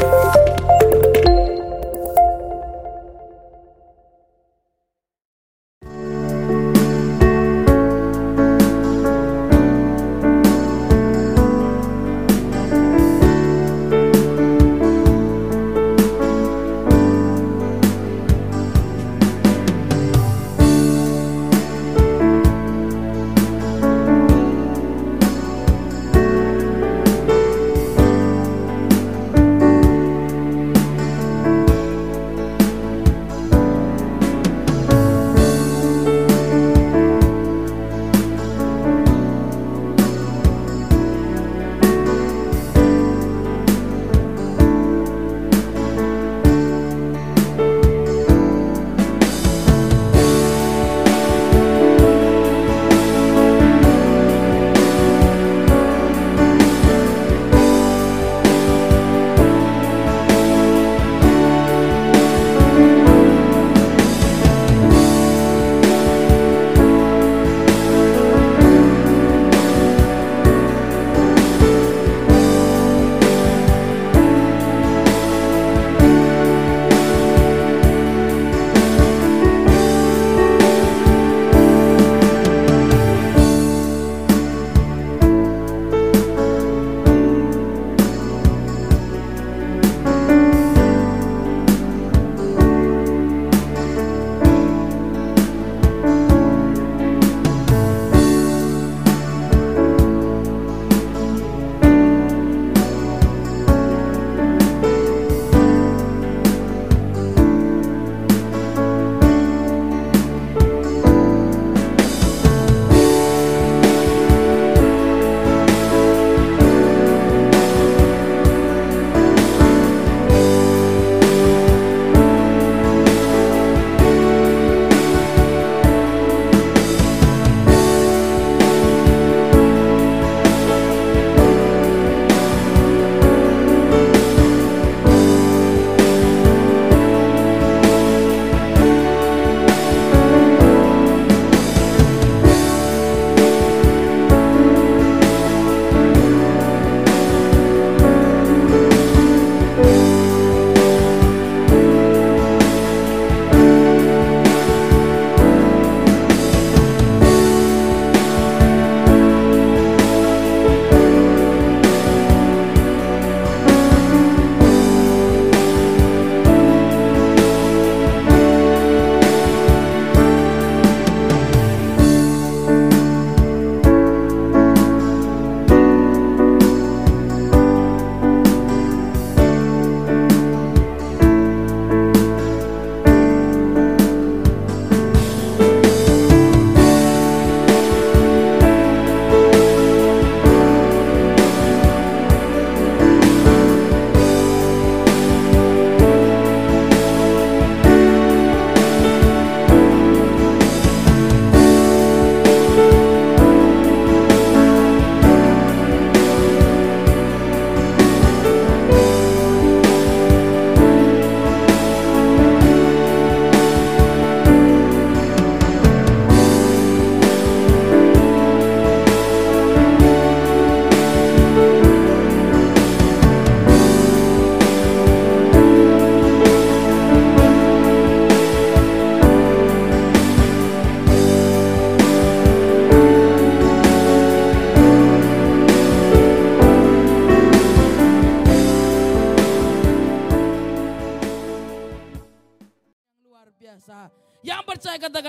Bye.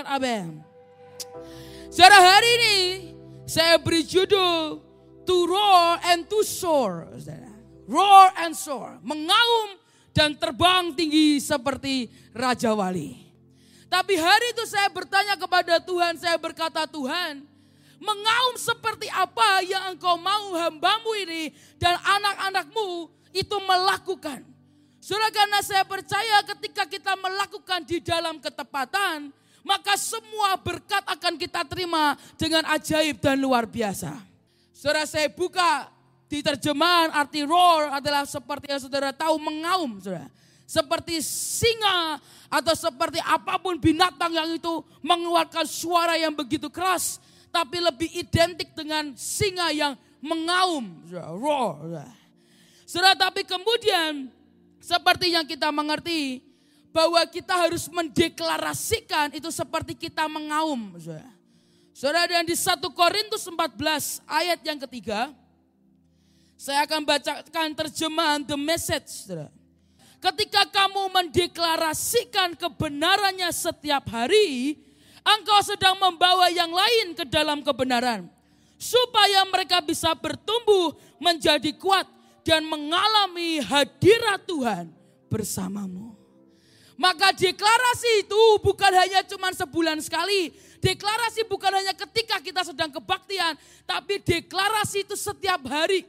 Amin. Saudara hari ini saya beri judul To Roar and to Soar. Roar and soar. Mengaum dan terbang tinggi seperti Raja Wali. Tapi hari itu saya bertanya kepada Tuhan, saya berkata Tuhan, mengaum seperti apa yang engkau mau hambamu ini dan anak-anakmu itu melakukan. Saudara karena saya percaya ketika kita melakukan di dalam ketepatan, maka semua berkat akan kita terima dengan ajaib dan luar biasa. Saudara saya buka di terjemahan arti roar adalah seperti yang saudara tahu mengaum saudara. Seperti singa atau seperti apa pun binatang yang itu mengeluarkan suara yang begitu keras. Tapi lebih identik dengan singa yang mengaum, saudara, roar. Saudara. saudara tapi kemudian Seperti yang kita mengerti bahwa kita harus mendeklarasikan itu seperti kita mengaum. Saudara dan di 1 Korintus 14 ayat yang ketiga, saya akan bacakan terjemahan The Message. Saudara. Ketika kamu mendeklarasikan kebenarannya setiap hari, engkau sedang membawa yang lain ke dalam kebenaran. Supaya mereka bisa bertumbuh menjadi kuat dan mengalami hadirat Tuhan bersamamu. Maka deklarasi itu bukan hanya cuma sebulan sekali. Deklarasi bukan hanya ketika kita sedang kebaktian. Tapi deklarasi itu setiap hari.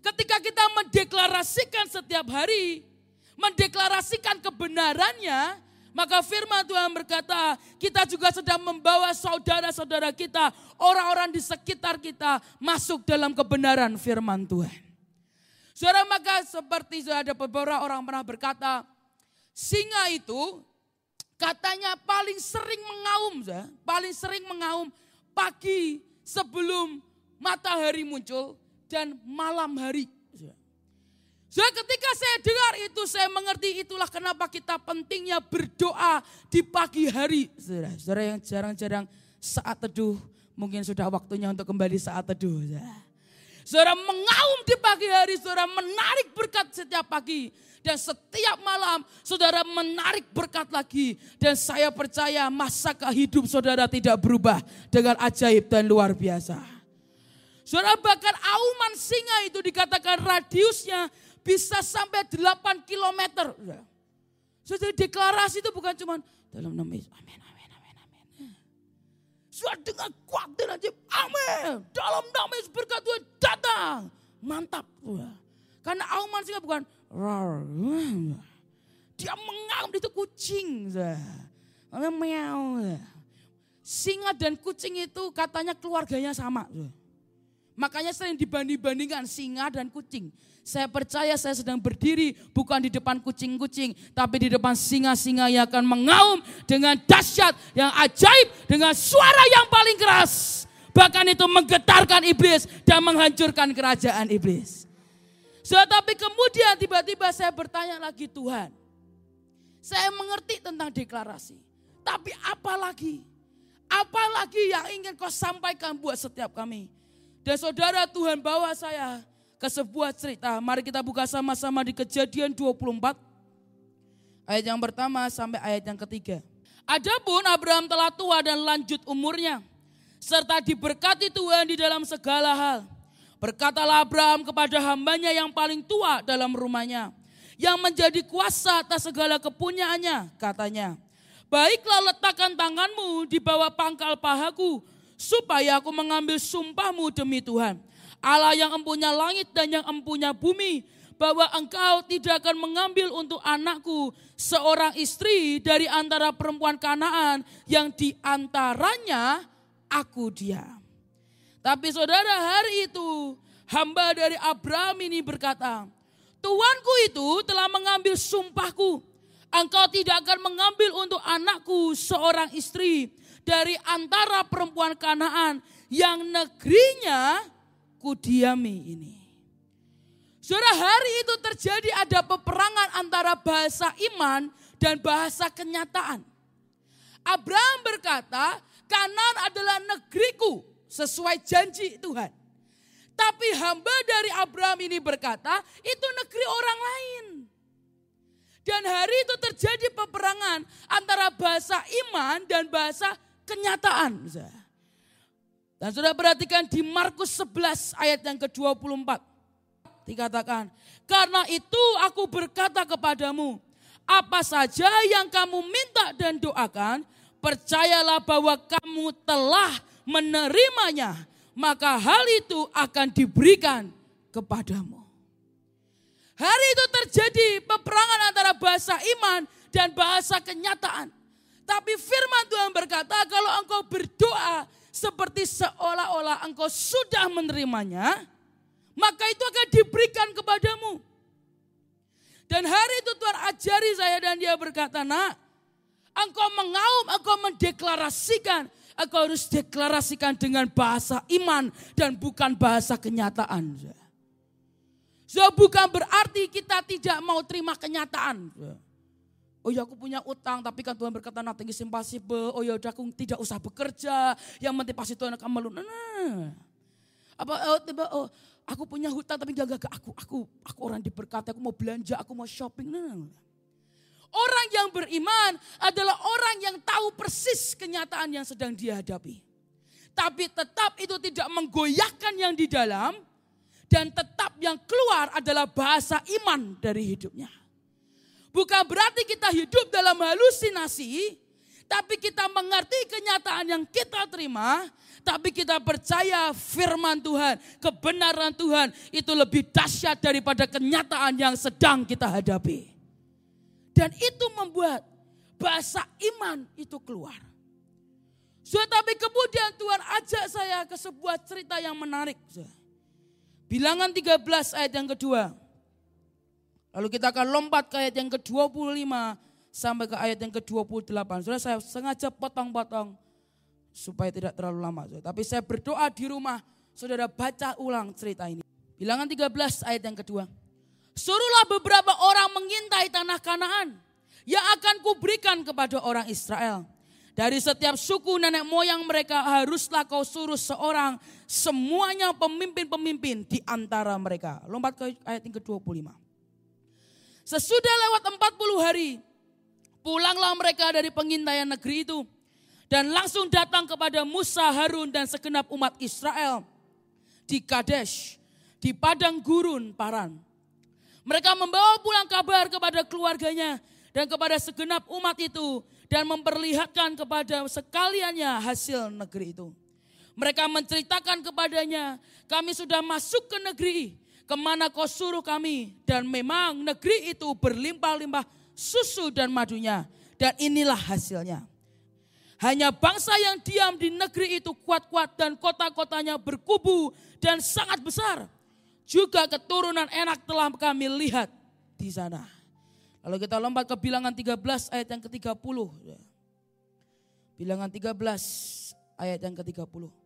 Ketika kita mendeklarasikan setiap hari. Mendeklarasikan kebenarannya. Maka firman Tuhan berkata, kita juga sedang membawa saudara-saudara kita, orang-orang di sekitar kita masuk dalam kebenaran firman Tuhan. Saudara maka seperti ada beberapa orang pernah berkata, Singa itu katanya paling sering mengaum, ya, paling sering mengaum pagi sebelum matahari muncul dan malam hari. So, ketika saya dengar itu, saya mengerti itulah kenapa kita pentingnya berdoa di pagi hari. Saudara, saudara yang jarang-jarang saat teduh, mungkin sudah waktunya untuk kembali saat teduh. Saudara mengaum di pagi hari, saudara menarik berkat setiap pagi. Dan setiap malam saudara menarik berkat lagi. Dan saya percaya masa hidup saudara tidak berubah dengan ajaib dan luar biasa. Saudara bahkan auman singa itu dikatakan radiusnya bisa sampai 8 km. Saudara deklarasi itu bukan cuma dalam nama Yesus. Amin, amin, amin, amin. Sudah dengan kuat dan ajaib. Amin. Dalam nama Yesus berkat Tuhan datang. Mantap. Karena auman singa bukan dia mengaum itu kucing. Meow. Singa dan kucing itu katanya keluarganya sama. Makanya sering dibanding-bandingkan singa dan kucing. Saya percaya saya sedang berdiri bukan di depan kucing-kucing, tapi di depan singa-singa yang akan mengaum dengan dahsyat yang ajaib, dengan suara yang paling keras. Bahkan itu menggetarkan iblis dan menghancurkan kerajaan iblis. So, kemudian tiba-tiba saya bertanya lagi Tuhan. Saya mengerti tentang deklarasi. Tapi apa lagi? Apa lagi yang ingin kau sampaikan buat setiap kami? Dan saudara Tuhan bawa saya ke sebuah cerita. Mari kita buka sama-sama di kejadian 24. Ayat yang pertama sampai ayat yang ketiga. Adapun Abraham telah tua dan lanjut umurnya. Serta diberkati Tuhan di dalam segala hal. Berkatalah Abraham kepada hambanya yang paling tua dalam rumahnya. Yang menjadi kuasa atas segala kepunyaannya. Katanya, baiklah letakkan tanganmu di bawah pangkal pahaku. Supaya aku mengambil sumpahmu demi Tuhan. Allah yang empunya langit dan yang empunya bumi. Bahwa engkau tidak akan mengambil untuk anakku seorang istri dari antara perempuan kanaan yang di antaranya aku diam. Tapi saudara hari itu hamba dari Abraham ini berkata, Tuanku itu telah mengambil sumpahku. Engkau tidak akan mengambil untuk anakku seorang istri dari antara perempuan kanaan yang negerinya kudiami ini. Saudara hari itu terjadi ada peperangan antara bahasa iman dan bahasa kenyataan. Abraham berkata, kanan adalah negeriku sesuai janji Tuhan. Tapi hamba dari Abraham ini berkata, itu negeri orang lain. Dan hari itu terjadi peperangan antara bahasa iman dan bahasa kenyataan. Dan sudah perhatikan di Markus 11 ayat yang ke-24. Dikatakan, karena itu aku berkata kepadamu, apa saja yang kamu minta dan doakan, percayalah bahwa kamu telah menerimanya, maka hal itu akan diberikan kepadamu. Hari itu terjadi peperangan antara bahasa iman dan bahasa kenyataan. Tapi firman Tuhan berkata kalau engkau berdoa seperti seolah-olah engkau sudah menerimanya, maka itu akan diberikan kepadamu. Dan hari itu Tuhan ajari saya dan dia berkata, nak, engkau mengaum, engkau mendeklarasikan Engkau harus deklarasikan dengan bahasa iman dan bukan bahasa kenyataan. So bukan berarti kita tidak mau terima kenyataan. Oh ya aku punya utang tapi kan Tuhan berkata nothing is impossible. Oh ya udah aku tidak usah bekerja. Yang penting pasti Tuhan akan melun. Nah, nah. Apa oh, tiba oh aku punya hutang tapi gak, gak, aku aku aku orang diberkati aku mau belanja aku mau shopping. Nah, nah. Orang yang beriman adalah orang yang tahu persis kenyataan yang sedang dia hadapi. Tapi tetap itu tidak menggoyahkan yang di dalam dan tetap yang keluar adalah bahasa iman dari hidupnya. Bukan berarti kita hidup dalam halusinasi, tapi kita mengerti kenyataan yang kita terima, tapi kita percaya firman Tuhan, kebenaran Tuhan itu lebih dahsyat daripada kenyataan yang sedang kita hadapi. Dan itu membuat bahasa iman itu keluar. So, tapi kemudian Tuhan ajak saya ke sebuah cerita yang menarik. Bilangan 13 ayat yang kedua. Lalu kita akan lompat ke ayat yang ke-25 sampai ke ayat yang ke-28. Sudah saya sengaja potong-potong supaya tidak terlalu lama. Tapi saya berdoa di rumah, saudara baca ulang cerita ini. Bilangan 13 ayat yang kedua. Suruhlah beberapa orang mengintai tanah Kanaan yang akan kuberikan kepada orang Israel. Dari setiap suku nenek moyang mereka haruslah kau suruh seorang semuanya pemimpin-pemimpin di antara mereka. Lompat ke ayat yang ke-25. Sesudah lewat 40 hari, pulanglah mereka dari pengintaian negeri itu. Dan langsung datang kepada Musa, Harun dan segenap umat Israel di Kadesh, di padang gurun Paran. Mereka membawa pulang kabar kepada keluarganya dan kepada segenap umat itu dan memperlihatkan kepada sekaliannya hasil negeri itu. Mereka menceritakan kepadanya, kami sudah masuk ke negeri ke mana kau suruh kami. Dan memang negeri itu berlimpah-limpah susu dan madunya. Dan inilah hasilnya. Hanya bangsa yang diam di negeri itu kuat-kuat dan kota-kotanya berkubu dan sangat besar. Juga keturunan enak telah kami lihat di sana. Lalu kita lompat ke bilangan 13 ayat yang ke-30. Bilangan 13 ayat yang ke-30.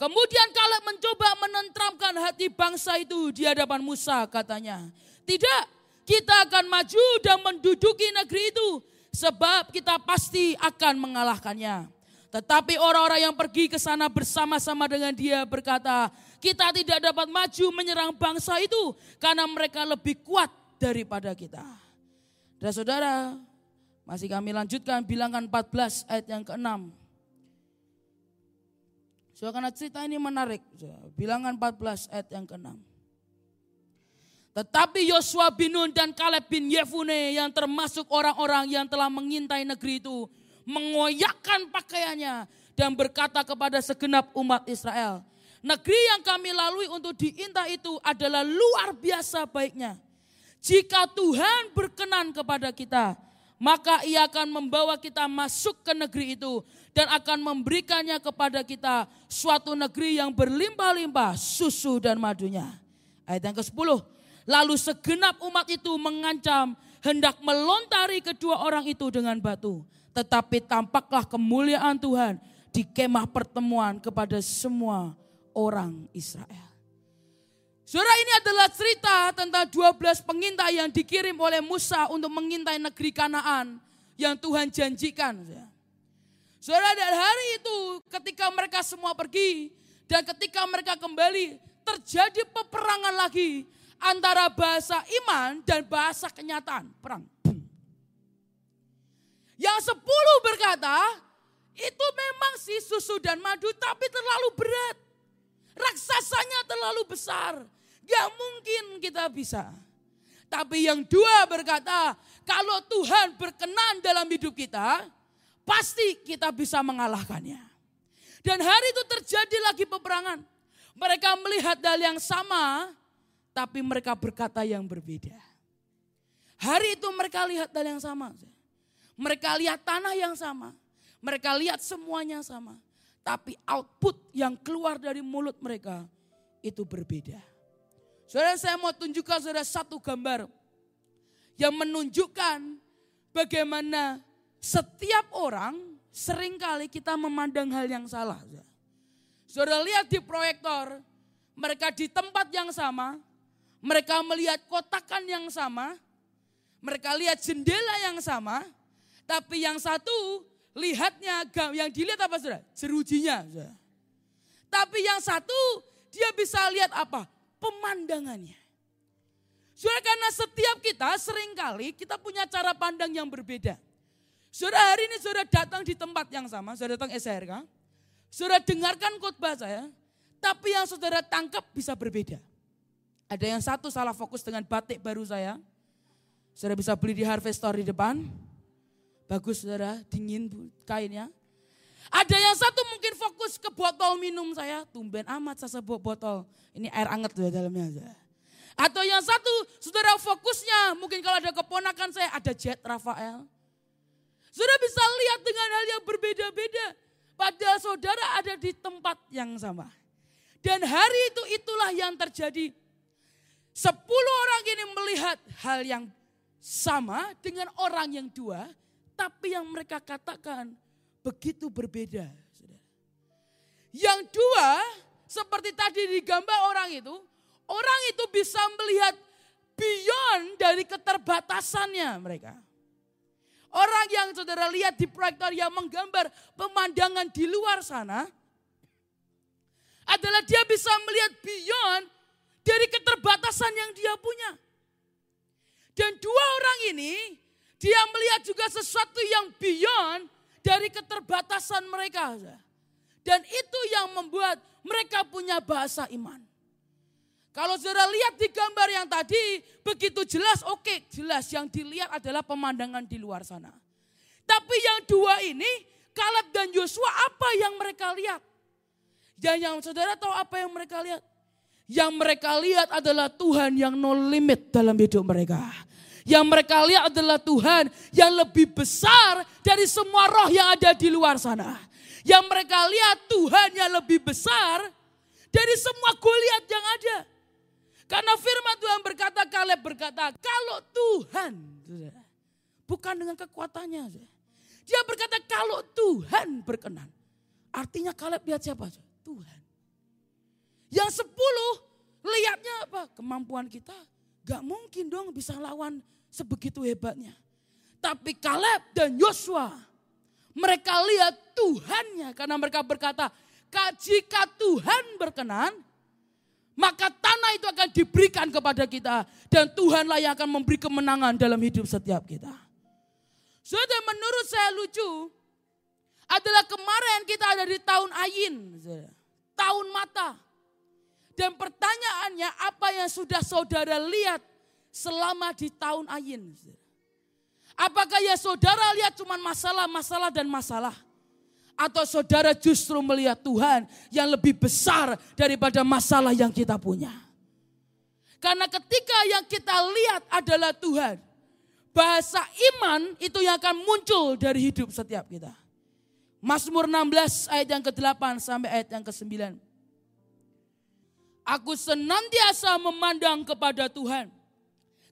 Kemudian Kaleb mencoba menentramkan hati bangsa itu di hadapan Musa katanya. Tidak, kita akan maju dan menduduki negeri itu sebab kita pasti akan mengalahkannya. Tetapi orang-orang yang pergi ke sana bersama-sama dengan dia berkata, kita tidak dapat maju menyerang bangsa itu karena mereka lebih kuat daripada kita. Dan saudara, masih kami lanjutkan bilangan 14 ayat yang ke-6. So, karena cerita ini menarik. Bilangan 14 ayat yang ke-6. Tetapi Yosua bin Nun dan Kaleb bin Yefune yang termasuk orang-orang yang telah mengintai negeri itu mengoyakkan pakaiannya dan berkata kepada segenap umat Israel, negeri yang kami lalui untuk diintai itu adalah luar biasa baiknya. Jika Tuhan berkenan kepada kita, maka ia akan membawa kita masuk ke negeri itu dan akan memberikannya kepada kita suatu negeri yang berlimpah-limpah susu dan madunya. Ayat yang ke-10. Lalu segenap umat itu mengancam hendak melontari kedua orang itu dengan batu. Tetapi tampaklah kemuliaan Tuhan di kemah pertemuan kepada semua orang Israel. Saudara ini adalah cerita tentang 12 pengintai yang dikirim oleh Musa untuk mengintai negeri Kanaan yang Tuhan janjikan. Saudara dan hari itu ketika mereka semua pergi dan ketika mereka kembali terjadi peperangan lagi antara bahasa iman dan bahasa kenyataan. Perang. Yang sepuluh berkata, itu memang si susu dan madu tapi terlalu berat. Raksasanya terlalu besar. Gak mungkin kita bisa. Tapi yang dua berkata, kalau Tuhan berkenan dalam hidup kita, pasti kita bisa mengalahkannya. Dan hari itu terjadi lagi peperangan. Mereka melihat hal yang sama, tapi mereka berkata yang berbeda. Hari itu mereka lihat hal yang sama. Mereka lihat tanah yang sama. Mereka lihat semuanya sama. Tapi output yang keluar dari mulut mereka itu berbeda. Saudara saya mau tunjukkan saudara satu gambar yang menunjukkan bagaimana setiap orang sering kali kita memandang hal yang salah. Saudara lihat di proyektor, mereka di tempat yang sama, Mereka melihat kotakan yang sama, mereka lihat jendela yang sama, tapi yang satu lihatnya yang dilihat apa saudara? Jerujinya. Saudara. Tapi yang satu dia bisa lihat apa? Pemandangannya. Saudara karena setiap kita sering kali kita punya cara pandang yang berbeda. Saudara hari ini saudara datang di tempat yang sama, saudara datang SRK. Saudara dengarkan khotbah saya, tapi yang saudara tangkap bisa berbeda. Ada yang satu salah fokus dengan batik baru saya. Saudara bisa beli di Harvest Store di depan. Bagus saudara, dingin kainnya. Ada yang satu mungkin fokus ke botol minum saya. Tumben amat saya sebut botol. Ini air anget di dalamnya. Saudara. Atau yang satu, saudara fokusnya mungkin kalau ada keponakan saya, ada jet Rafael. Saudara bisa lihat dengan hal yang berbeda-beda. Padahal saudara ada di tempat yang sama. Dan hari itu itulah yang terjadi Sepuluh orang ini melihat hal yang sama dengan orang yang dua, tapi yang mereka katakan begitu berbeda. Yang dua, seperti tadi digambar orang itu, orang itu bisa melihat beyond dari keterbatasannya mereka. Orang yang saudara lihat di proyektor yang menggambar pemandangan di luar sana, adalah dia bisa melihat beyond dari keterbatasan yang dia punya. Dan dua orang ini, dia melihat juga sesuatu yang beyond dari keterbatasan mereka. Dan itu yang membuat mereka punya bahasa iman. Kalau saudara lihat di gambar yang tadi, begitu jelas, oke okay, jelas yang dilihat adalah pemandangan di luar sana. Tapi yang dua ini, Kaleb dan Yosua apa yang mereka lihat? Dan yang saudara tahu apa yang mereka lihat? Yang mereka lihat adalah Tuhan yang no limit dalam hidup mereka. Yang mereka lihat adalah Tuhan yang lebih besar dari semua roh yang ada di luar sana. Yang mereka lihat Tuhan yang lebih besar dari semua Goliat yang ada. Karena firman Tuhan berkata, Kaleb berkata, kalau Tuhan, bukan dengan kekuatannya. Dia berkata, kalau Tuhan berkenan. Artinya Kaleb lihat siapa? Tuhan. Yang sepuluh lihatnya apa? Kemampuan kita. Gak mungkin dong bisa lawan sebegitu hebatnya. Tapi Kaleb dan Yosua mereka lihat Tuhannya karena mereka berkata, jika Tuhan berkenan, maka tanah itu akan diberikan kepada kita dan Tuhanlah yang akan memberi kemenangan dalam hidup setiap kita. Sudah menurut saya lucu adalah kemarin kita ada di tahun Ayin, tahun mata. Dan pertanyaannya apa yang sudah saudara lihat selama di tahun Ayin? Apakah ya saudara lihat cuma masalah, masalah dan masalah? Atau saudara justru melihat Tuhan yang lebih besar daripada masalah yang kita punya? Karena ketika yang kita lihat adalah Tuhan, bahasa iman itu yang akan muncul dari hidup setiap kita. Mazmur 16 ayat yang ke-8 sampai ayat yang ke-9. Aku senantiasa memandang kepada Tuhan.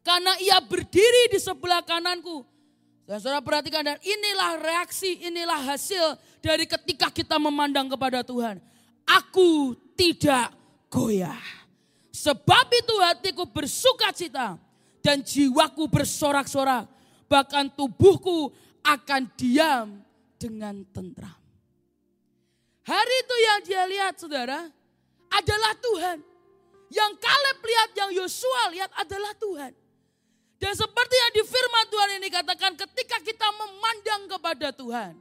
Karena ia berdiri di sebelah kananku. Dan saudara perhatikan dan inilah reaksi, inilah hasil dari ketika kita memandang kepada Tuhan. Aku tidak goyah. Sebab itu hatiku bersuka cita dan jiwaku bersorak-sorak. Bahkan tubuhku akan diam dengan tentram. Hari itu yang dia lihat saudara adalah Tuhan. Yang Kaleb lihat, yang Yosua lihat adalah Tuhan. Dan seperti yang di firman Tuhan ini katakan ketika kita memandang kepada Tuhan.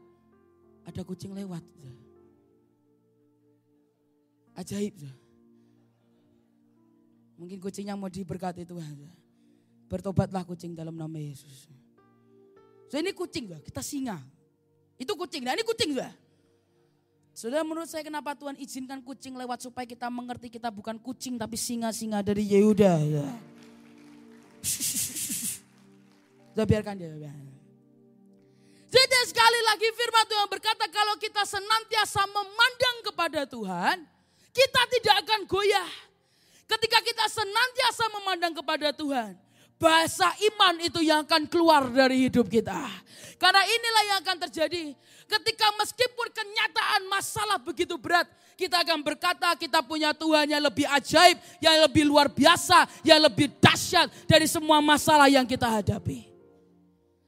Ada kucing lewat. Ajaib. Mungkin kucingnya mau diberkati Tuhan. Bertobatlah kucing dalam nama Yesus. So ini kucing, kita singa. Itu kucing, nah ini kucing. Menurut saya kenapa Tuhan izinkan kucing lewat supaya kita mengerti kita bukan kucing tapi singa-singa dari Yehuda. Ya. Sudah biarkan dia. Jadi sekali lagi firman Tuhan berkata kalau kita senantiasa memandang kepada Tuhan, kita tidak akan goyah. Ketika kita senantiasa memandang kepada Tuhan, bahasa iman itu yang akan keluar dari hidup kita. Karena inilah yang akan terjadi. Ketika meskipun kenyataan masalah begitu berat, kita akan berkata kita punya Tuhan yang lebih ajaib, yang lebih luar biasa, yang lebih dahsyat dari semua masalah yang kita hadapi.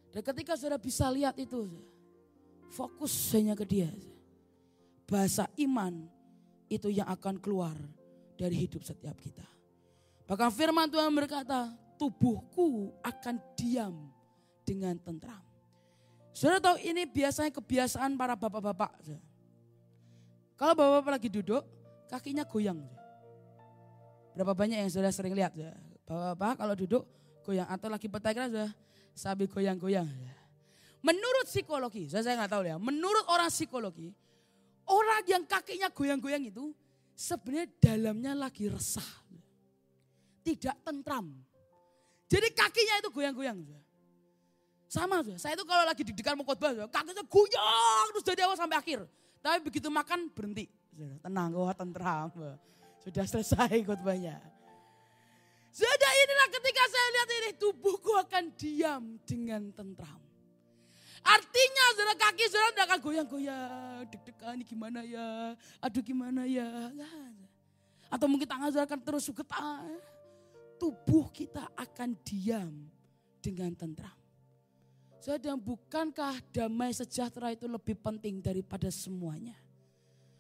Dan ketika saudara bisa lihat itu, fokus hanya ke dia. Bahasa iman itu yang akan keluar dari hidup setiap kita. Bahkan firman Tuhan berkata, tubuhku akan diam dengan tentram. Saudara tahu ini biasanya kebiasaan para bapak-bapak. Kalau bapak-bapak lagi duduk, kakinya goyang. Berapa banyak yang sudah sering lihat? Bapak-bapak kalau duduk goyang atau lagi petai sudah sambil goyang-goyang. Menurut psikologi, saya nggak tahu ya. Menurut orang psikologi, orang yang kakinya goyang-goyang itu sebenarnya dalamnya lagi resah. Tidak tentram. Jadi kakinya itu goyang-goyang. Sama. Saya itu kalau lagi deg-degan mau khotbah, kakinya goyang terus dari awal sampai akhir. Tapi begitu makan berhenti. Tenang, kok tentram. Sudah selesai khotbahnya. Sudah inilah ketika saya lihat ini tubuhku akan diam dengan tentram. Artinya saudara kaki saudara tidak akan goyang-goyang. Deg-degan ini gimana ya. Aduh gimana ya. Atau mungkin tangan saudara akan terus getar. Tubuh kita akan diam dengan tentram. Saudara, bukankah damai sejahtera itu lebih penting daripada semuanya?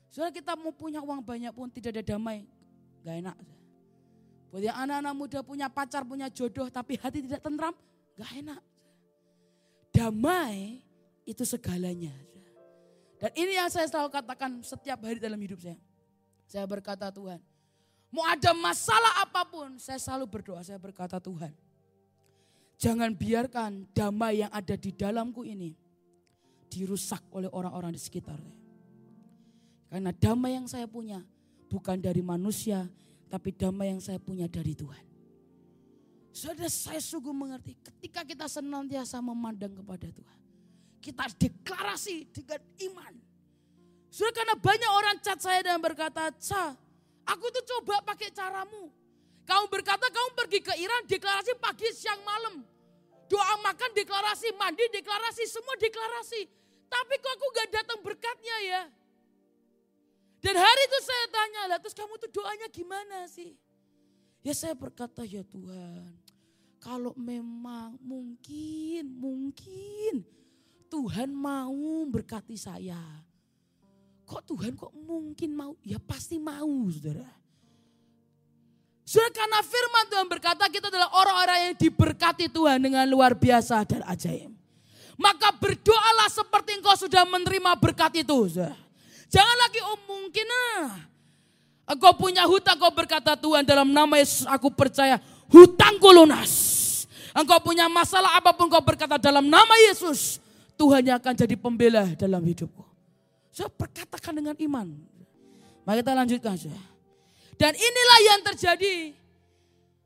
Saudara kita mau punya uang banyak pun tidak ada damai, gak enak. Buat yang anak-anak muda punya pacar, punya jodoh tapi hati tidak tentram, gak enak. Damai itu segalanya. Dan ini yang saya selalu katakan setiap hari dalam hidup saya. Saya berkata Tuhan, mau ada masalah apa pun, saya selalu berdoa, saya berkata Tuhan, Jangan biarkan damai yang ada di dalamku ini dirusak oleh orang-orang di sekitar. Karena damai yang saya punya bukan dari manusia, tapi damai yang saya punya dari Tuhan. Saudara saya sungguh mengerti ketika kita senantiasa memandang kepada Tuhan. Kita deklarasi dengan iman. Sudah karena banyak orang cat saya dan berkata, Ca, aku tuh coba pakai caramu. Kamu berkata kamu pergi ke Iran deklarasi pagi, siang, malam. Doa makan deklarasi, mandi deklarasi, semua deklarasi. Tapi kok aku gak datang berkatnya ya? Dan hari itu saya tanya lah, terus kamu tuh doanya gimana sih? Ya saya berkata ya Tuhan, kalau memang mungkin, mungkin Tuhan mau berkati saya. Kok Tuhan kok mungkin mau? Ya pasti mau saudara. Sudah karena firman Tuhan berkata kita adalah orang-orang yang diberkati Tuhan dengan luar biasa dan ajaib. Maka berdoalah seperti engkau sudah menerima berkat itu. Jangan lagi oh mungkin ah. Engkau punya hutang, kau berkata Tuhan dalam nama Yesus aku percaya hutangku lunas. Engkau punya masalah apa pun kau berkata dalam nama Yesus. Tuhan yang akan jadi pembela dalam hidupku. Saya perkatakan dengan iman. Mari kita lanjutkan saja. Dan inilah yang terjadi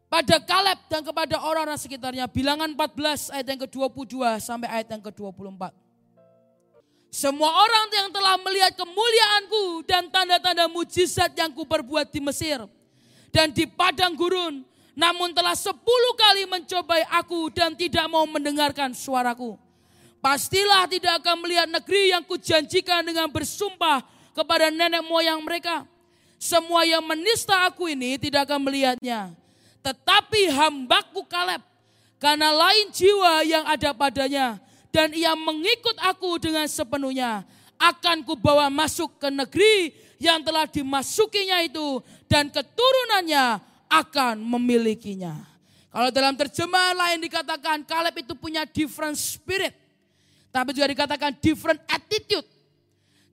pada Kaleb dan kepada orang-orang sekitarnya. Bilangan 14 ayat yang ke-22 sampai ayat yang ke-24. Semua orang yang telah melihat kemuliaanku dan tanda-tanda mujizat yang kuperbuat di Mesir dan di padang gurun, namun telah sepuluh kali mencobai aku dan tidak mau mendengarkan suaraku. Pastilah tidak akan melihat negeri yang kujanjikan dengan bersumpah kepada nenek moyang mereka semua yang menista aku ini tidak akan melihatnya. Tetapi hambaku Kaleb, karena lain jiwa yang ada padanya, dan ia mengikut aku dengan sepenuhnya, akan kubawa masuk ke negeri yang telah dimasukinya itu, dan keturunannya akan memilikinya. Kalau dalam terjemahan lain dikatakan Kaleb itu punya different spirit. Tapi juga dikatakan different attitude.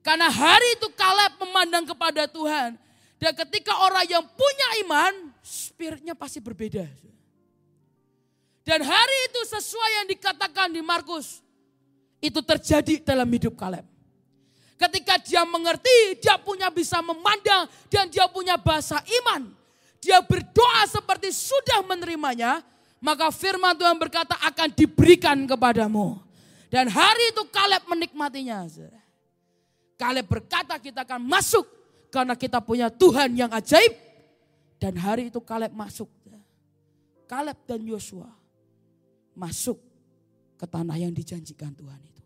Karena hari itu Kaleb memandang kepada Tuhan. Dan ketika orang yang punya iman, spiritnya pasti berbeda. Dan hari itu sesuai yang dikatakan di Markus, itu terjadi dalam hidup Kaleb. Ketika dia mengerti, dia punya bisa memandang dan dia punya bahasa iman. Dia berdoa seperti sudah menerimanya, maka firman Tuhan berkata akan diberikan kepadamu. Dan hari itu Kaleb menikmatinya. Kaleb berkata kita akan masuk karena kita punya Tuhan yang ajaib. Dan hari itu Kaleb masuk. Kaleb dan Yosua masuk ke tanah yang dijanjikan Tuhan itu.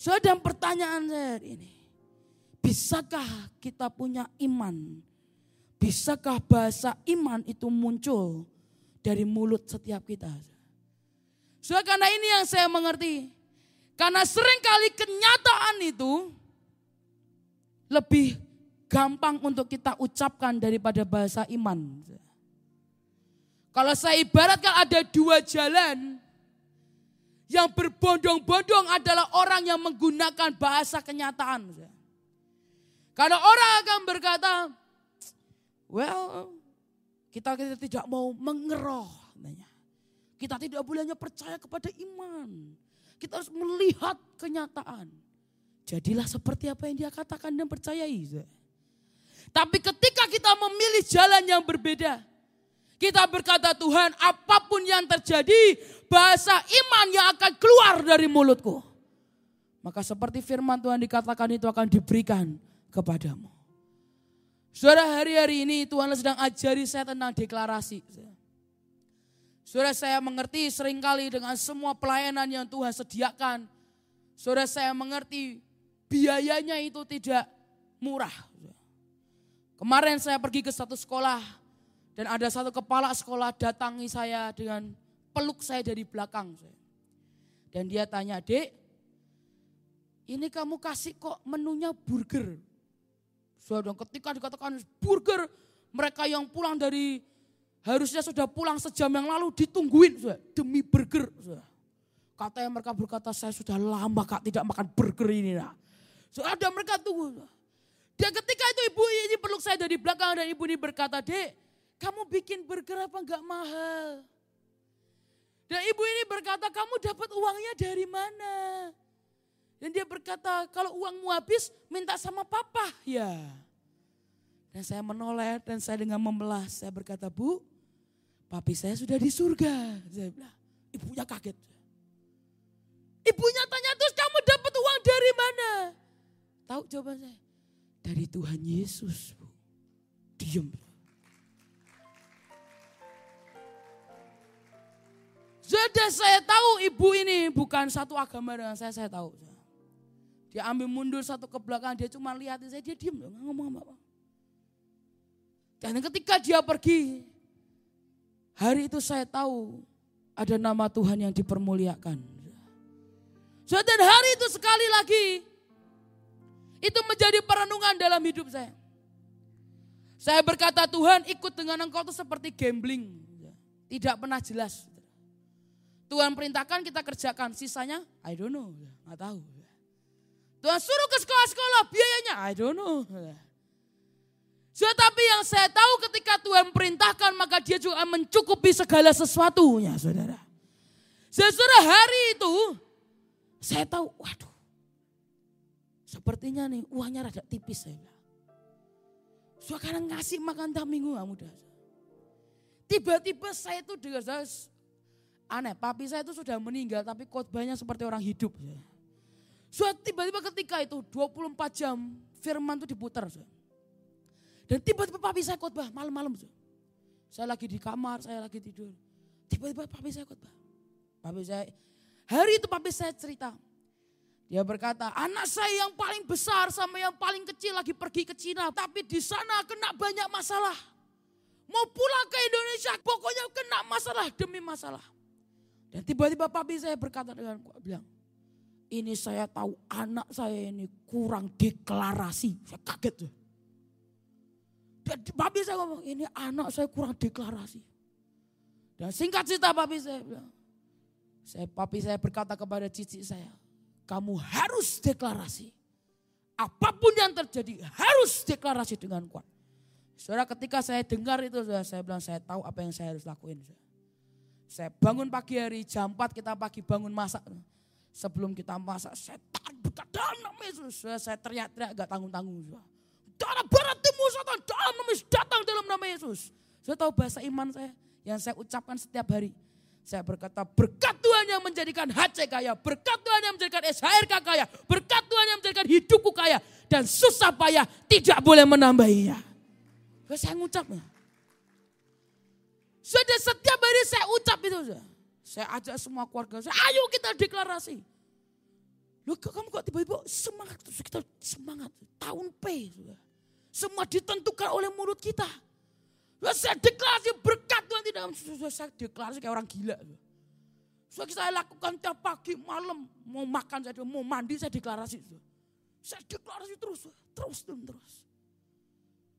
So dan pertanyaan saya ini, bisakah kita punya iman? Bisakah bahasa iman itu muncul dari mulut setiap kita? So karena ini yang saya mengerti. Karena sering kali kenyataan itu lebih gampang untuk kita ucapkan daripada bahasa iman. Kalau saya ibaratkan ada dua jalan, yang berbondong-bondong adalah orang yang menggunakan bahasa kenyataan. Karena orang akan berkata, well, kita, kita tidak mau mengeroh. Kita tidak boleh hanya percaya kepada iman. Kita harus melihat kenyataan. Jadilah seperti apa yang dia katakan dan percayai. Tapi ketika kita memilih jalan yang berbeda, kita berkata Tuhan apa pun yang terjadi bahasa iman yang akan keluar dari mulutku. Maka seperti firman Tuhan dikatakan itu akan diberikan kepadamu. Saudara hari-hari ini Tuhan sedang ajari saya tentang deklarasi. Saudara saya mengerti sering kali dengan semua pelayanan yang Tuhan sediakan. Saudara saya mengerti biayanya itu tidak murah. Kemarin saya pergi ke satu sekolah dan ada satu kepala sekolah datangi saya dengan peluk saya dari belakang. Dan dia tanya, dek, ini kamu kasih kok menunya burger. Saudara, ketika dikatakan burger, mereka yang pulang dari harusnya sudah pulang sejam yang lalu ditungguin saudara, demi burger. Saudara. Katanya mereka berkata, saya sudah lama kak tidak makan burger ini. Nah. Ada mereka tunggu. Dan ketika itu ibu ini peluk saya dari belakang dan ibu ini berkata, dek kamu bikin burger apa enggak mahal? Dan ibu ini berkata, kamu dapat uangnya dari mana? Dan dia berkata, kalau uangmu habis, minta sama papa. Ya. Dan saya menoleh dan saya dengan memelas. Saya berkata, bu, papi saya sudah di surga. Saya bilang, ibunya kaget. Ibunya tanya, terus kamu dapat uang dari mana? Tahu jawaban saya? Dari Tuhan Yesus, bu. Diam. Sudah saya tahu ibu ini bukan satu agama dengan saya, saya tahu. Dia ambil mundur satu ke belakang, dia cuma lihatin saya, dia diam, nggak ngomong apa-apa. Dan ketika dia pergi, hari itu saya tahu ada nama Tuhan yang dipermuliakan. So, dan hari itu sekali lagi, itu menjadi perenungan dalam hidup saya. Saya berkata Tuhan ikut dengan engkau itu seperti gambling. Tidak pernah jelas. Tuhan perintahkan kita kerjakan, sisanya I don't know, nggak tahu. Tuhan suruh ke sekolah-sekolah, biayanya I don't know. So, tapi yang saya tahu ketika Tuhan perintahkan maka dia juga mencukupi segala sesuatunya saudara. Sesudah hari itu saya tahu, waduh sepertinya nih uangnya rada tipis saya bilang. Kadang ngasih makan tak minggu nggak mudah. Tiba-tiba saya itu dengan Aneh, papi saya itu sudah meninggal tapi khotbahnya seperti orang hidup. So, tiba-tiba ketika itu 24 jam firman itu diputar. Dan tiba-tiba papi saya khotbah malam-malam. Saya lagi di kamar, saya lagi tidur. Tiba-tiba papi saya khotbah. Papi saya, hari itu papi saya cerita. Dia berkata, anak saya yang paling besar sama yang paling kecil lagi pergi ke Cina. Tapi di sana kena banyak masalah. Mau pulang ke Indonesia, pokoknya kena masalah demi masalah. Dan tiba-tiba papi saya berkata dengan bilang, ini saya tahu anak saya ini kurang deklarasi. Saya kaget tuh. Papi saya ngomong, ini anak saya kurang deklarasi. Dan singkat cerita papi saya bilang, saya, papi saya berkata kepada cici saya, kamu harus deklarasi. Apa pun yang terjadi harus deklarasi dengan kuat. Saudara ketika saya dengar itu saya bilang saya tahu apa yang saya harus lakuin. Saudara. Saya bangun pagi hari jam 4 kita pagi bangun masak. Sebelum kita masak saya tahan berkat dalam. Saya teriak-teriak gak tanggung-tanggung. Darah barat timur setan dalam nama Yesus datang dalam nama Yesus. Saya tahu bahasa iman saya yang saya ucapkan setiap hari. Saya berkata berkat Tuhan yang menjadikan HC kaya. Berkat Tuhan yang menjadikan SHRK kaya. Berkat Tuhan yang menjadikan hidupku kaya. Dan susah payah tidak boleh menambahinya. Saya ngucapnya. Sudah setiap hari saya ucap itu. Saya ajak semua keluarga saya, ayo kita deklarasi. Loh kamu kok tiba-tiba semangat, kita semangat. Tahun P. Semua ditentukan oleh mulut kita. Saya deklarasi berkat Tuhan tidak. Saya deklarasi kayak orang gila. So, saya lakukan tiap pagi, malam, mau makan saya, mau mandi saya deklarasi. Saya deklarasi terus, terus dan terus.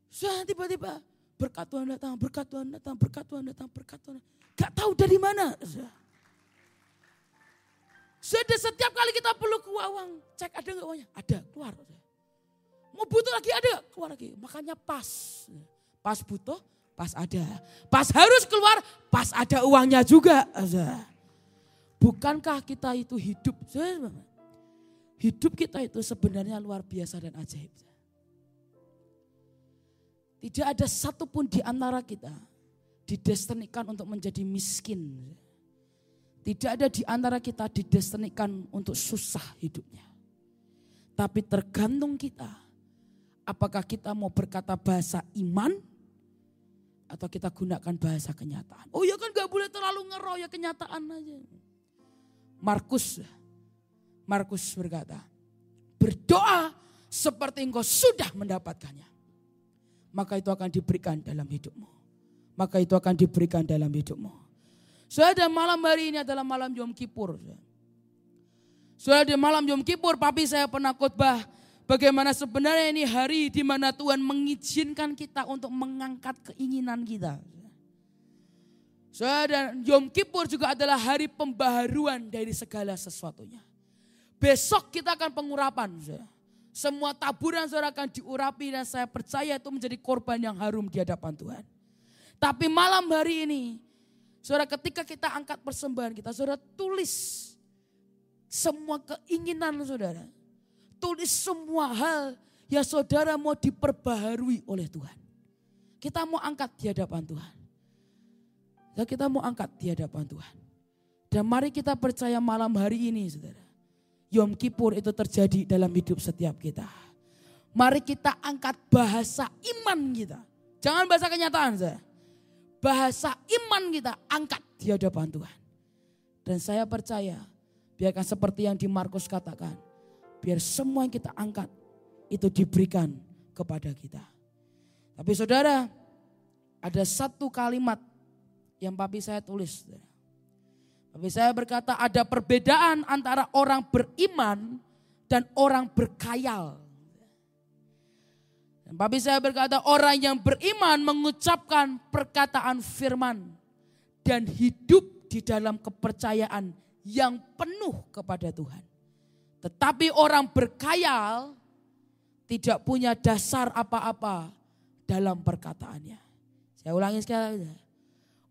Saya tiba-tiba berkat Tuhan datang, berkat Tuhan datang, berkat Tuhan datang, berkat Tuhan. Gak tahu dari mana. Sudah setiap kali kita perlu ke uang, cek ada nggak uangnya? Ada, keluar. Mau butuh lagi ada, keluar lagi. Makanya pas. Pas butuh, pas ada. Pas harus keluar, pas ada uangnya juga. Bukankah kita itu hidup? Hidup kita itu sebenarnya luar biasa dan ajaib. Tidak ada satupun di antara kita didestinikan untuk menjadi miskin. Tidak ada di antara kita didestinikan untuk susah hidupnya. Tapi tergantung kita. Apakah kita mau berkata bahasa iman atau kita gunakan bahasa kenyataan. Oh ya kan gak boleh terlalu ngeroyok kenyataan aja. Markus Markus berkata, berdoa seperti engkau sudah mendapatkannya. Maka itu akan diberikan dalam hidupmu. Maka itu akan diberikan dalam hidupmu. Sudah malam hari ini adalah malam Yom Kippur. Sudah di malam Yom Kippur, papi saya pernah khotbah bagaimana sebenarnya ini hari di mana Tuhan mengizinkan kita untuk mengangkat keinginan kita. Saudara, dan Yom Kippur juga adalah hari pembaharuan dari segala sesuatunya. Besok kita akan pengurapan. Saudara. Semua taburan saudara akan diurapi dan saya percaya itu menjadi korban yang harum di hadapan Tuhan. Tapi malam hari ini, saudara ketika kita angkat persembahan kita, saudara tulis semua keinginan saudara. Tulis semua hal yang saudara mau diperbaharui oleh Tuhan. Kita mau angkat di hadapan Tuhan. Dan kita mau angkat di hadapan Tuhan. Dan mari kita percaya malam hari ini saudara. Yom Kippur itu terjadi dalam hidup setiap kita. Mari kita angkat bahasa iman kita. Jangan bahasa kenyataan saudara. Bahasa iman kita angkat di hadapan Tuhan. Dan saya percaya biarkan seperti yang di Markus katakan. Biar semua yang kita angkat itu diberikan kepada kita. Tapi saudara ada satu kalimat yang papi saya tulis. Papi saya berkata ada perbedaan antara orang beriman dan orang berkayal. Dan saya berkata orang yang beriman mengucapkan perkataan firman dan hidup di dalam kepercayaan yang penuh kepada Tuhan. Tetapi orang berkayal tidak punya dasar apa-apa dalam perkataannya. Saya ulangi sekali lagi.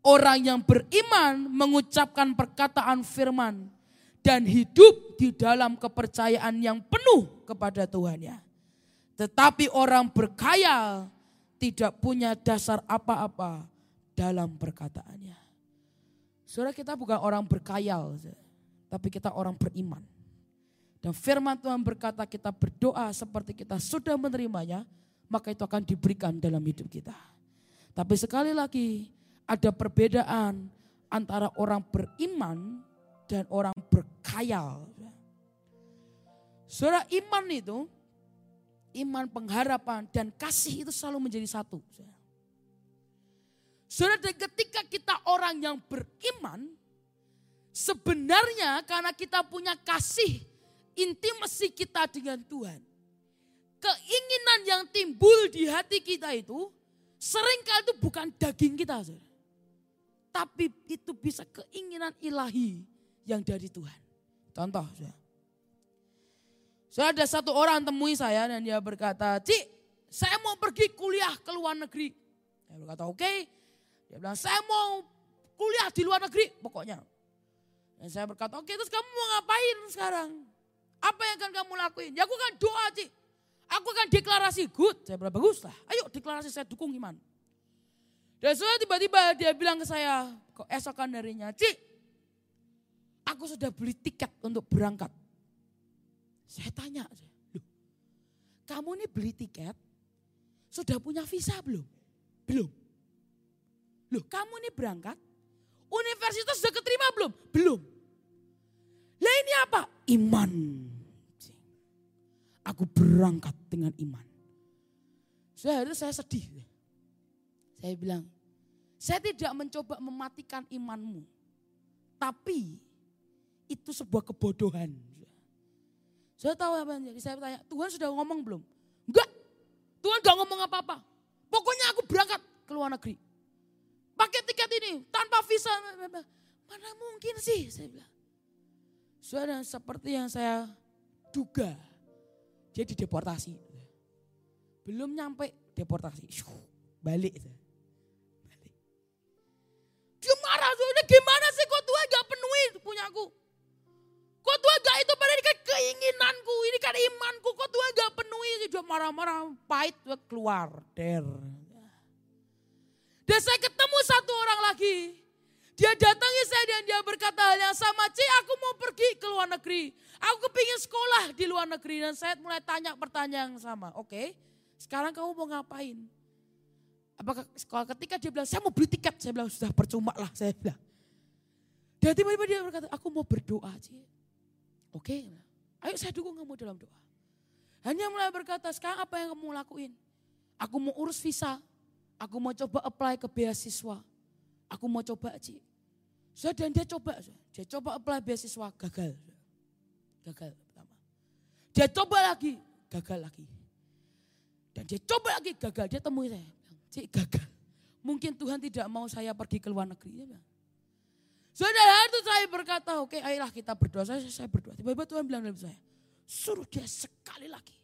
Orang yang beriman mengucapkan perkataan firman dan hidup di dalam kepercayaan yang penuh kepada Tuhannya. Tetapi orang berkaya tidak punya dasar apa-apa dalam perkataannya. Saudara kita bukan orang berkayal, tapi kita orang beriman. Dan firman Tuhan berkata kita berdoa seperti kita sudah menerimanya, maka itu akan diberikan dalam hidup kita. Tapi sekali lagi, ada perbedaan antara orang beriman dan orang berkayal. Saudara iman itu, iman pengharapan dan kasih itu selalu menjadi satu. Saudara ketika kita orang yang beriman, sebenarnya karena kita punya kasih intimasi kita dengan Tuhan. Keinginan yang timbul di hati kita itu sering kali itu bukan daging kita. Saudara. Tapi itu bisa keinginan ilahi yang dari Tuhan. Contoh, saya. Saya ada satu orang temui saya dan dia berkata, Cik, saya mau pergi kuliah ke luar negeri. Saya berkata, oke. Okay. Dia bilang, saya mau kuliah di luar negeri pokoknya. Dan saya berkata, oke okay, terus kamu mau ngapain sekarang? Apa yang akan kamu lakuin? Ya aku kan doa, Cik. Aku akan deklarasi good. Saya bilang, bagus lah. Ayo deklarasi saya dukung iman. Dan soalnya tiba-tiba dia bilang ke saya, kok esokan harinya, Cik, aku sudah beli tiket untuk berangkat. Saya tanya, loh, kamu ini beli tiket, sudah punya visa belum? Belum. Loh, kamu ini berangkat, universitas sudah keterima belum? iman. Aku berangkat dengan iman. Saya saya sedih. Saya bilang, saya tidak mencoba mematikan imanmu. Tapi itu sebuah kebodohan. Saya tahu apa yang jadi. Saya tanya, Tuhan sudah ngomong belum? Enggak. Tuhan gak ngomong apa-apa. Pokoknya aku berangkat ke luar negeri. Pakai tiket ini, tanpa visa. Mana mungkin sih, saya bilang. Sudah seperti yang saya duga. Dia dideportasi. Belum nyampe deportasi. Balik. Balik. Dia marah, ini gimana sih kok Tuhan gak penuhi punyaku. Kok Tuhan gak itu pada keinginanku, ini kan imanku. Kok Tuhan gak penuhi. Dia marah-marah, pahit keluar. Der. Dan saya ketemu satu orang lagi. Dia datangi saya dan dia berkata hal yang sama. Ci aku mau pergi ke luar negeri. Aku kepingin sekolah di luar negeri. Dan saya mulai tanya pertanyaan yang sama. Oke, sekarang kamu mau ngapain? Apakah sekolah ketika dia bilang saya mau beli tiket. Saya bilang sudah percuma lah saya bilang. Dan tiba-tiba dia berkata aku mau berdoa Ci. Oke, ayo saya dukung kamu dalam doa. Hanya mulai berkata sekarang apa yang kamu lakuin? Aku mau urus visa. Aku mau coba apply ke beasiswa Aku mau coba Ci. So, dan dia coba, dia coba apply beasiswa, gagal. Gagal pertama. Dia coba lagi, gagal lagi. Dan dia coba lagi, gagal. Dia temui saya, Cik gagal. Mungkin Tuhan tidak mau saya pergi ke luar negeri. Ya, Saudara itu saya berkata, oke ayolah kita berdoa. Saya, saya berdoa. Tiba-tiba Tuhan bilang dalam saya, suruh dia sekali lagi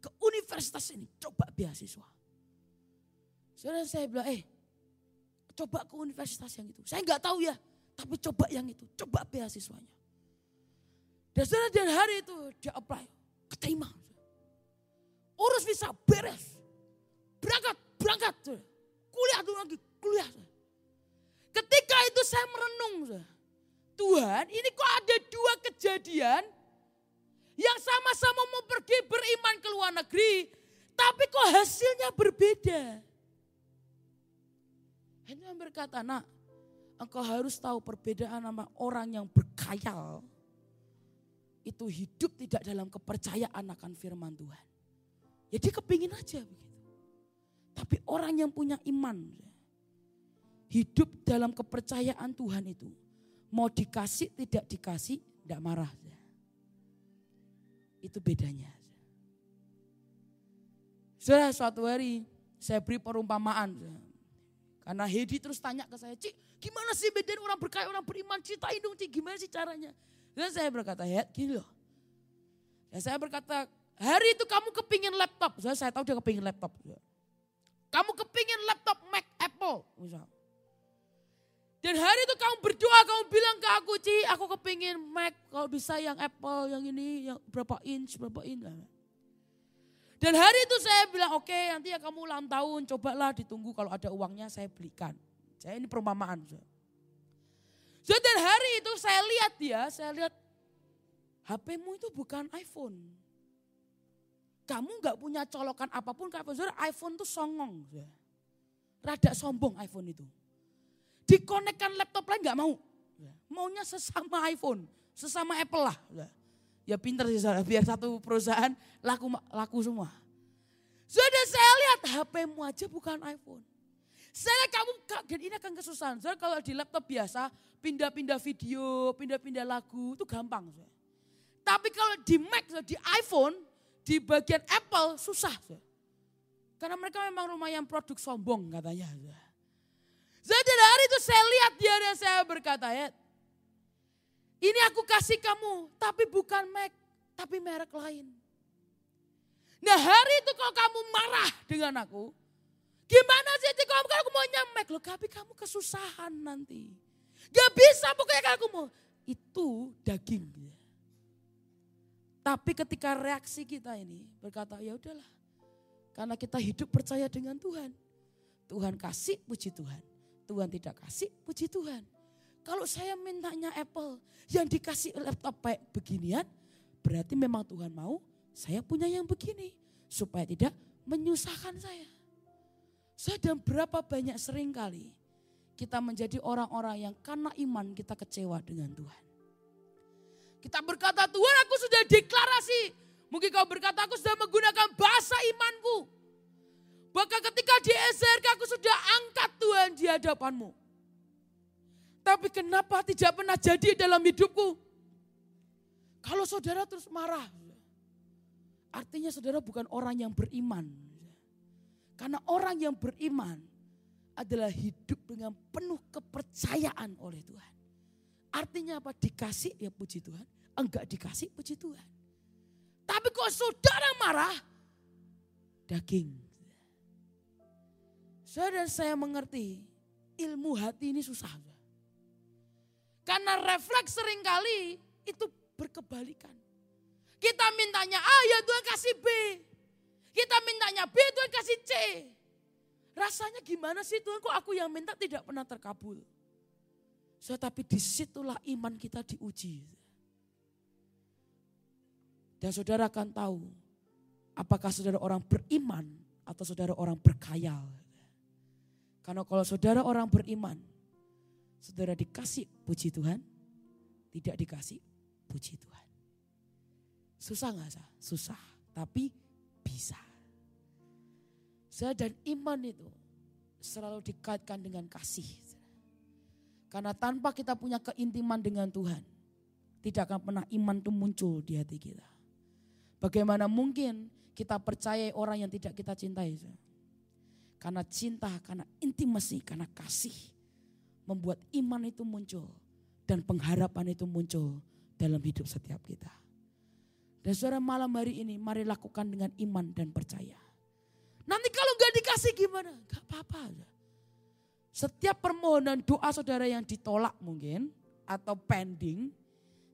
ke universitas ini, coba beasiswa. Saudara saya bilang, eh Coba ke universitas yang itu. Saya nggak tahu ya, tapi coba yang itu. Coba beasiswanya. Dan setelah dan hari itu dia apply, keterima. Urus visa, beres. Berangkat, berangkat. Kuliah dulu lagi, kuliah. Ketika itu saya merenung. Tuhan ini kok ada dua kejadian yang sama-sama mau pergi beriman ke luar negeri. Tapi kok hasilnya berbeda. Hanya berkata, nak engkau harus tahu perbedaan sama orang yang berkhayal. Itu hidup tidak dalam kepercayaan akan firman Tuhan. Jadi kepingin aja. Tapi orang yang punya iman, hidup dalam kepercayaan Tuhan itu. Mau dikasih, tidak dikasih, tidak marah. Itu bedanya. Sudah suatu hari saya beri perumpamaan. Karena Hedi terus tanya ke saya, Cik gimana sih bedain orang berkaya, orang beriman, ceritain dong Cik gimana sih caranya. Dan saya berkata, ya gini loh. Ya saya berkata, hari itu kamu kepingin laptop. Saya, saya tahu dia kepingin laptop. Kamu kepingin laptop Mac Apple misal. Dan hari itu kamu berdoa, kamu bilang ke aku, Ci, aku kepingin Mac, kalau bisa yang Apple, yang ini, yang berapa inch, berapa inch. Dan hari itu saya bilang, oke okay, nanti ya kamu ulang tahun, cobalah ditunggu kalau ada uangnya saya belikan. Saya ini perumpamaan. So, dan hari itu saya lihat ya, saya lihat HPmu itu bukan iPhone. Kamu nggak punya colokan apa pun ke iPhone. IPhone tuh songong. Rada sombong iPhone itu. Dikonekkan laptop lain nggak mau. Maunya sesama iPhone, sesama Apple lah. Ya pinter sih saudara, biar satu perusahaan laku laku semua. Sudah saya lihat HP-mu aja bukan iPhone. Saya kamu kaget ini akan kesusahan. Saudara kalau di laptop biasa pindah-pindah video, pindah-pindah lagu itu gampang. Tapi kalau di Mac, di iPhone, di bagian Apple susah. Karena mereka memang lumayan produk sombong katanya. Jadi hari itu saya lihat dia dan saya berkata ya ini aku kasih kamu, tapi bukan Mac, tapi merek lain. Nah hari itu kalau kamu marah dengan aku, gimana sih kalau aku mau Mac loh, tapi kamu kesusahan nanti. Gak bisa pokoknya aku mau. Itu daging. Tapi ketika reaksi kita ini berkata ya udahlah. Karena kita hidup percaya dengan Tuhan. Tuhan kasih puji Tuhan. Tuhan tidak kasih puji Tuhan. Kalau saya mintanya Apple yang dikasih laptop kayak beginian, berarti memang Tuhan mau saya punya yang begini. Supaya tidak menyusahkan saya. Saya dan berapa banyak sering kali kita menjadi orang-orang yang karena iman kita kecewa dengan Tuhan. Kita berkata Tuhan aku sudah deklarasi. Mungkin kau berkata aku sudah menggunakan bahasa imanku. Bahkan ketika di SRK aku sudah angkat Tuhan di hadapanmu. Tapi kenapa tidak pernah jadi dalam hidupku? Kalau saudara terus marah, artinya saudara bukan orang yang beriman. Karena orang yang beriman adalah hidup dengan penuh kepercayaan oleh Tuhan. Artinya apa? Dikasih ya puji Tuhan, enggak dikasih puji Tuhan. Tapi kok saudara marah, daging. Saudara saya mengerti ilmu hati ini susah. Karena refleks sering kali itu berkebalikan. Kita mintanya A ya Tuhan kasih B. Kita mintanya B Tuhan kasih C. Rasanya gimana sih Tuhan kok aku yang minta tidak pernah terkabul. So, tapi di situlah iman kita diuji. Dan saudara akan tahu apakah saudara orang beriman atau saudara orang berkayal. Karena kalau saudara orang beriman, Saudara dikasih puji Tuhan, tidak dikasih puji Tuhan. Susah nggak sah? Susah, tapi bisa. Saya dan iman itu selalu dikaitkan dengan kasih. Karena tanpa kita punya keintiman dengan Tuhan, tidak akan pernah iman itu muncul di hati kita. Bagaimana mungkin kita percaya orang yang tidak kita cintai? Karena cinta, karena intimasi, karena kasih membuat iman itu muncul dan pengharapan itu muncul dalam hidup setiap kita. Dan saudara malam hari ini mari lakukan dengan iman dan percaya. Nanti kalau gak dikasih gimana? Gak apa-apa. Setiap permohonan doa saudara yang ditolak mungkin atau pending,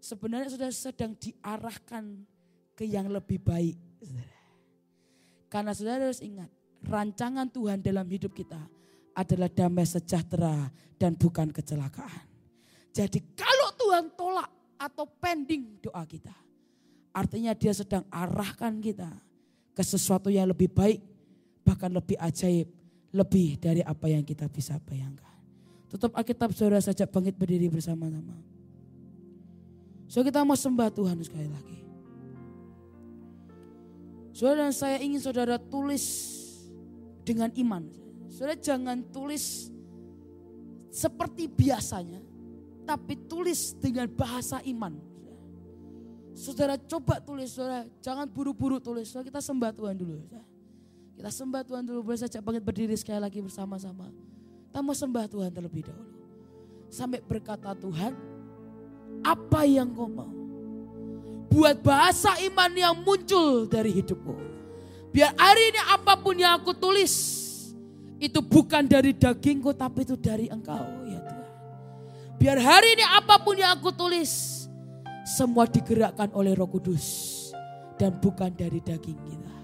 sebenarnya sudah sedang diarahkan ke yang lebih baik. Karena saudara harus ingat, rancangan Tuhan dalam hidup kita adalah damai sejahtera dan bukan kecelakaan. Jadi kalau Tuhan tolak atau pending doa kita, artinya dia sedang arahkan kita ke sesuatu yang lebih baik, bahkan lebih ajaib, lebih dari apa yang kita bisa bayangkan. Tutup Alkitab saudara saja bangkit berdiri bersama-sama. So kita mau sembah Tuhan sekali lagi. Saudara dan saya ingin saudara tulis dengan iman. Saudara jangan tulis seperti biasanya, tapi tulis dengan bahasa iman. Saudara coba tulis, saudara jangan buru-buru tulis. Saudara kita sembah Tuhan dulu. Kita sembah Tuhan dulu, boleh saja bangkit berdiri sekali lagi bersama-sama. Kita mau sembah Tuhan terlebih dahulu. Sampai berkata Tuhan, apa yang kau mau? Buat bahasa iman yang muncul dari hidupku. Biar hari ini apa pun yang aku tulis, itu bukan dari dagingku tapi itu dari engkau ya Tuhan. Biar hari ini apa pun yang aku tulis semua digerakkan oleh Roh Kudus dan bukan dari daging kita.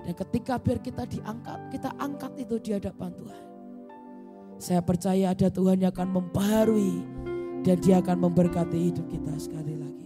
Dan ketika biar kita diangkat, kita angkat itu di hadapan Tuhan. Saya percaya ada Tuhan yang akan membaharui dan dia akan memberkati hidup kita sekali lagi.